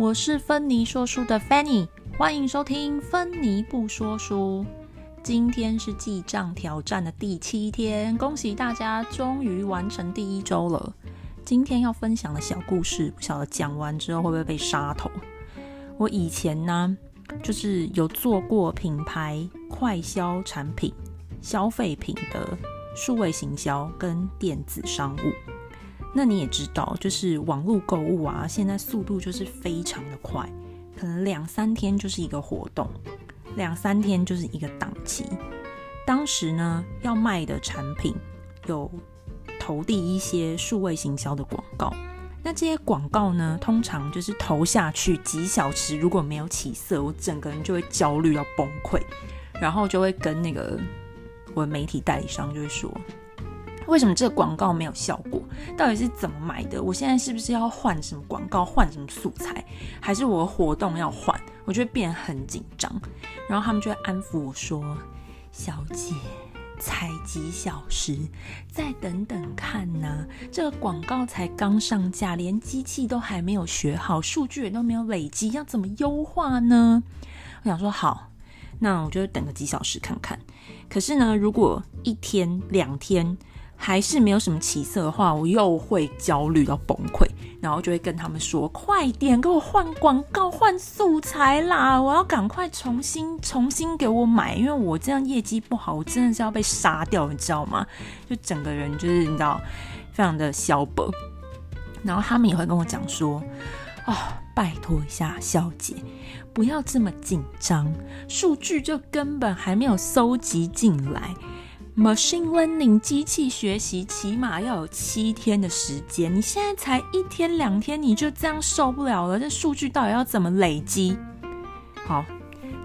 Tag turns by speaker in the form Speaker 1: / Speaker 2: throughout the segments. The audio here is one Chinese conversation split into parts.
Speaker 1: 我是芬妮说书的 Fanny，欢迎收听芬妮不说书。今天是记账挑战的第七天，恭喜大家终于完成第一周了。今天要分享的小故事，不晓得讲完之后会不会被杀头。我以前呢，就是有做过品牌快销产品、消费品的数位行销跟电子商务。那你也知道，就是网络购物啊，现在速度就是非常的快，可能两三天就是一个活动，两三天就是一个档期。当时呢，要卖的产品有投递一些数位行销的广告，那这些广告呢，通常就是投下去几小时，如果没有起色，我整个人就会焦虑到崩溃，然后就会跟那个我的媒体代理商就会说。为什么这个广告没有效果？到底是怎么买的？我现在是不是要换什么广告，换什么素材，还是我的活动要换？我就会变很紧张，然后他们就会安抚我说：“小姐，才几小时，再等等看呢。这个广告才刚上架，连机器都还没有学好，数据也都没有累积，要怎么优化呢？”我想说好，那我就等个几小时看看。可是呢，如果一天两天，还是没有什么起色的话，我又会焦虑到崩溃，然后就会跟他们说：“快点给我换广告、换素材啦！我要赶快重新、重新给我买，因为我这样业绩不好，我真的是要被杀掉，你知道吗？就整个人就是你知道，非常的消薄。然后他们也会跟我讲说：‘哦，拜托一下，小姐，不要这么紧张，数据就根本还没有搜集进来。’” Machine learning 机器学习起码要有七天的时间，你现在才一天两天，你就这样受不了了？这数据到底要怎么累积？好，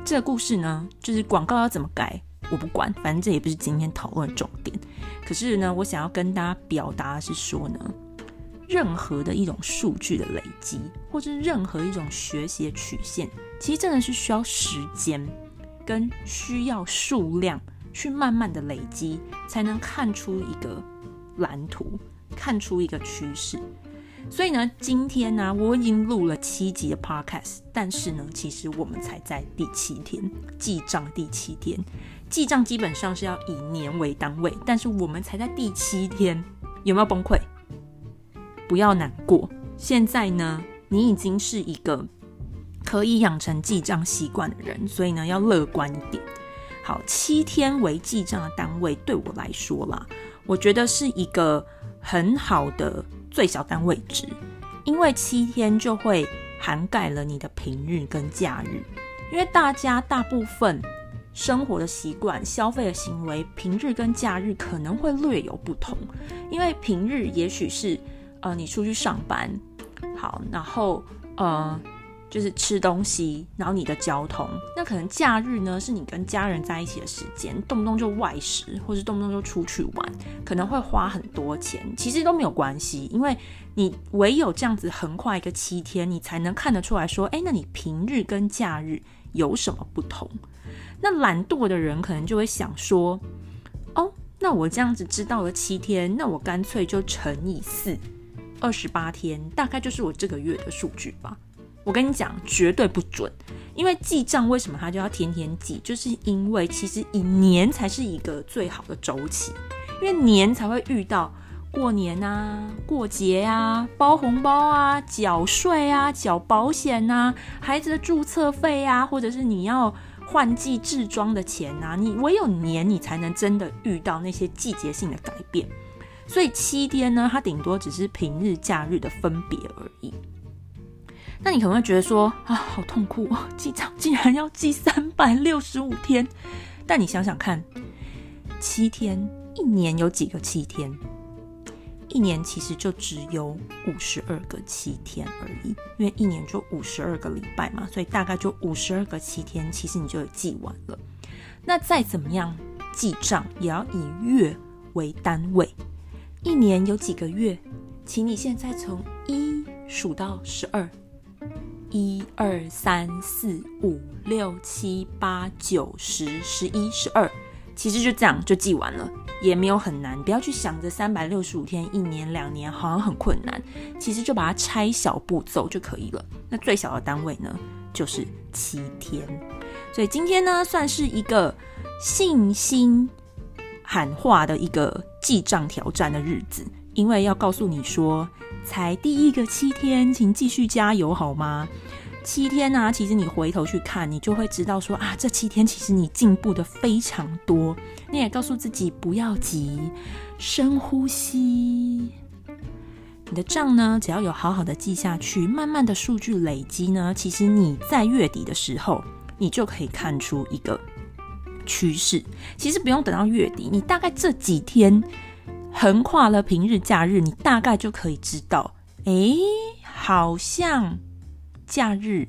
Speaker 1: 这个故事呢，就是广告要怎么改，我不管，反正这也不是今天讨论的重点。可是呢，我想要跟大家表达的是说呢，任何的一种数据的累积，或是任何一种学习的曲线，其实真的是需要时间跟需要数量。去慢慢的累积，才能看出一个蓝图，看出一个趋势。所以呢，今天呢，我已经录了七集的 podcast，但是呢，其实我们才在第七天记账，第七天记账基本上是要以年为单位，但是我们才在第七天，有没有崩溃？不要难过，现在呢，你已经是一个可以养成记账习惯的人，所以呢，要乐观一点。好，七天为记账的单位，对我来说啦，我觉得是一个很好的最小单位值，因为七天就会涵盖了你的平日跟假日，因为大家大部分生活的习惯、消费的行为，平日跟假日可能会略有不同，因为平日也许是呃你出去上班，好，然后呃。就是吃东西，然后你的交通，那可能假日呢是你跟家人在一起的时间，动不动就外食，或是动不动就出去玩，可能会花很多钱，其实都没有关系，因为你唯有这样子横跨一个七天，你才能看得出来说，哎，那你平日跟假日有什么不同？那懒惰的人可能就会想说，哦，那我这样子知道了七天，那我干脆就乘以四，二十八天，大概就是我这个月的数据吧。我跟你讲，绝对不准，因为记账为什么他就要天天记？就是因为其实以年才是一个最好的周期，因为年才会遇到过年啊、过节啊、包红包啊、缴税啊、缴保险啊、孩子的注册费啊，或者是你要换季置装的钱啊，你唯有年你才能真的遇到那些季节性的改变。所以七天呢，它顶多只是平日、假日的分别而已。那你可能会觉得说啊，好痛苦哦，记账竟然要记三百六十五天。但你想想看，七天，一年有几个七天？一年其实就只有五十二个七天而已，因为一年就五十二个礼拜嘛，所以大概就五十二个七天，其实你就记完了。那再怎么样记账，也要以月为单位。一年有几个月？请你现在从一数到十二。一二三四五六七八九十十一十二，其实就这样就记完了。也没有很难，不要去想着三百六十五天、一年、两年好像很困难，其实就把它拆小步骤就可以了。那最小的单位呢，就是七天。所以今天呢，算是一个信心喊话的一个记账挑战的日子，因为要告诉你说，才第一个七天，请继续加油好吗？七天呢，其实你回头去看，你就会知道说啊，这七天其实你进步的非常多。你也告诉自己不要急，深呼吸。你的账呢，只要有好好的记下去，慢慢的数据累积呢，其实你在月底的时候，你就可以看出一个趋势。其实不用等到月底，你大概这几天横跨了平日假日，你大概就可以知道，哎，好像。假日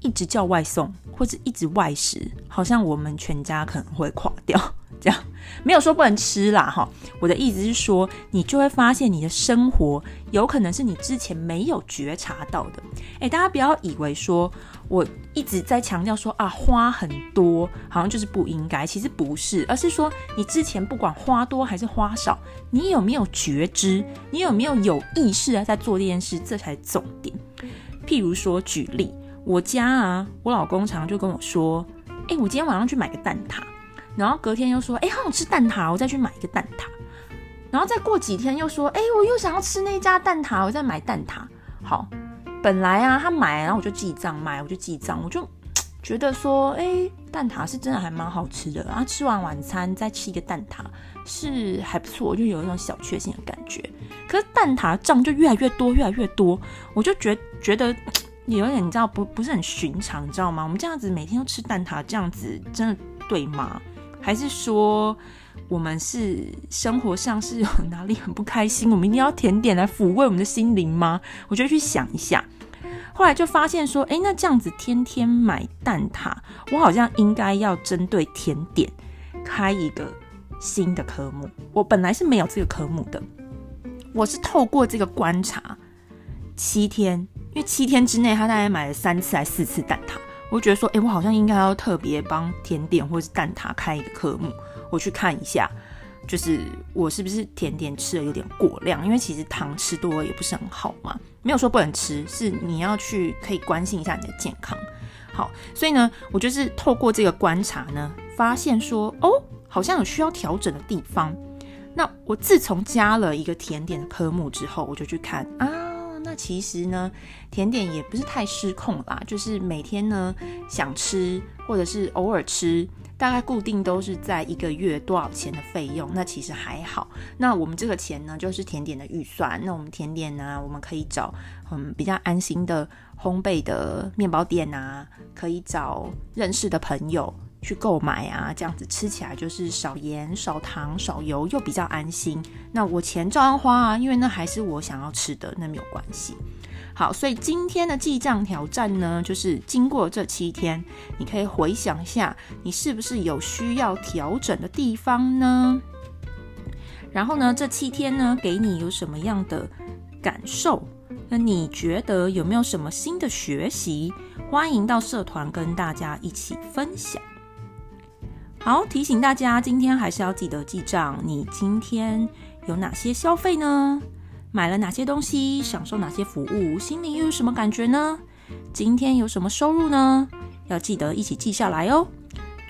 Speaker 1: 一直叫外送或者一直外食，好像我们全家可能会垮掉。这样没有说不能吃啦，哈。我的意思是说，你就会发现你的生活有可能是你之前没有觉察到的。哎，大家不要以为说我一直在强调说啊花很多，好像就是不应该。其实不是，而是说你之前不管花多还是花少，你有没有觉知？你有没有有意识的在做这件事？这才是重点。譬如说，举例，我家啊，我老公常常就跟我说：“哎，我今天晚上去买个蛋挞。”然后隔天又说：“哎，好想吃蛋挞，我再去买一个蛋挞。”然后再过几天又说：“哎，我又想要吃那家蛋挞，我再买蛋挞。”好，本来啊，他买，然后我就记账，买我就记账，我就觉得说：“哎，蛋挞是真的还蛮好吃的。”然后吃完晚餐再吃一个蛋挞是还不错，就有一种小确幸的感觉。可是蛋挞账就越来越多，越来越多，我就觉觉得有点你知道不不是很寻常，你知道吗？我们这样子每天都吃蛋挞，这样子真的对吗？还是说我们是生活上是有哪里很不开心？我们一定要甜点来抚慰我们的心灵吗？我就去想一下，后来就发现说，哎，那这样子天天买蛋挞，我好像应该要针对甜点开一个新的科目。我本来是没有这个科目的。我是透过这个观察七天，因为七天之内他大概买了三次还四次蛋挞，我就觉得说，哎，我好像应该要特别帮甜点或是蛋挞开一个科目，我去看一下，就是我是不是甜点吃的有点过量，因为其实糖吃多了也不是很好嘛，没有说不能吃，是你要去可以关心一下你的健康。好，所以呢，我就是透过这个观察呢，发现说，哦，好像有需要调整的地方。那我自从加了一个甜点的科目之后，我就去看啊，其实呢，甜点也不是太失控啦，就是每天呢想吃或者是偶尔吃，大概固定都是在一个月多少钱的费用，那其实还好。那我们这个钱呢，就是甜点的预算。那我们甜点呢，我们可以找嗯比较安心的烘焙的面包店啊，可以找认识的朋友。去购买啊，这样子吃起来就是少盐、少糖、少油，又比较安心。那我钱照样花啊，因为那还是我想要吃的，那没有关系。好，所以今天的记账挑战呢，就是经过这七天，你可以回想一下，你是不是有需要调整的地方呢？然后呢，这七天呢，给你有什么样的感受？那你觉得有没有什么新的学习？欢迎到社团跟大家一起分享。好，提醒大家，今天还是要记得记账。你今天有哪些消费呢？买了哪些东西？享受哪些服务？心里又有什么感觉呢？今天有什么收入呢？要记得一起记下来哦。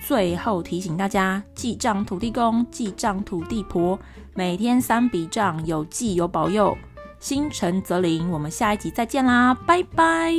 Speaker 1: 最后提醒大家，记账土地公，记账土地婆，每天三笔账，有记有保佑，心诚则灵。我们下一集再见啦，拜拜。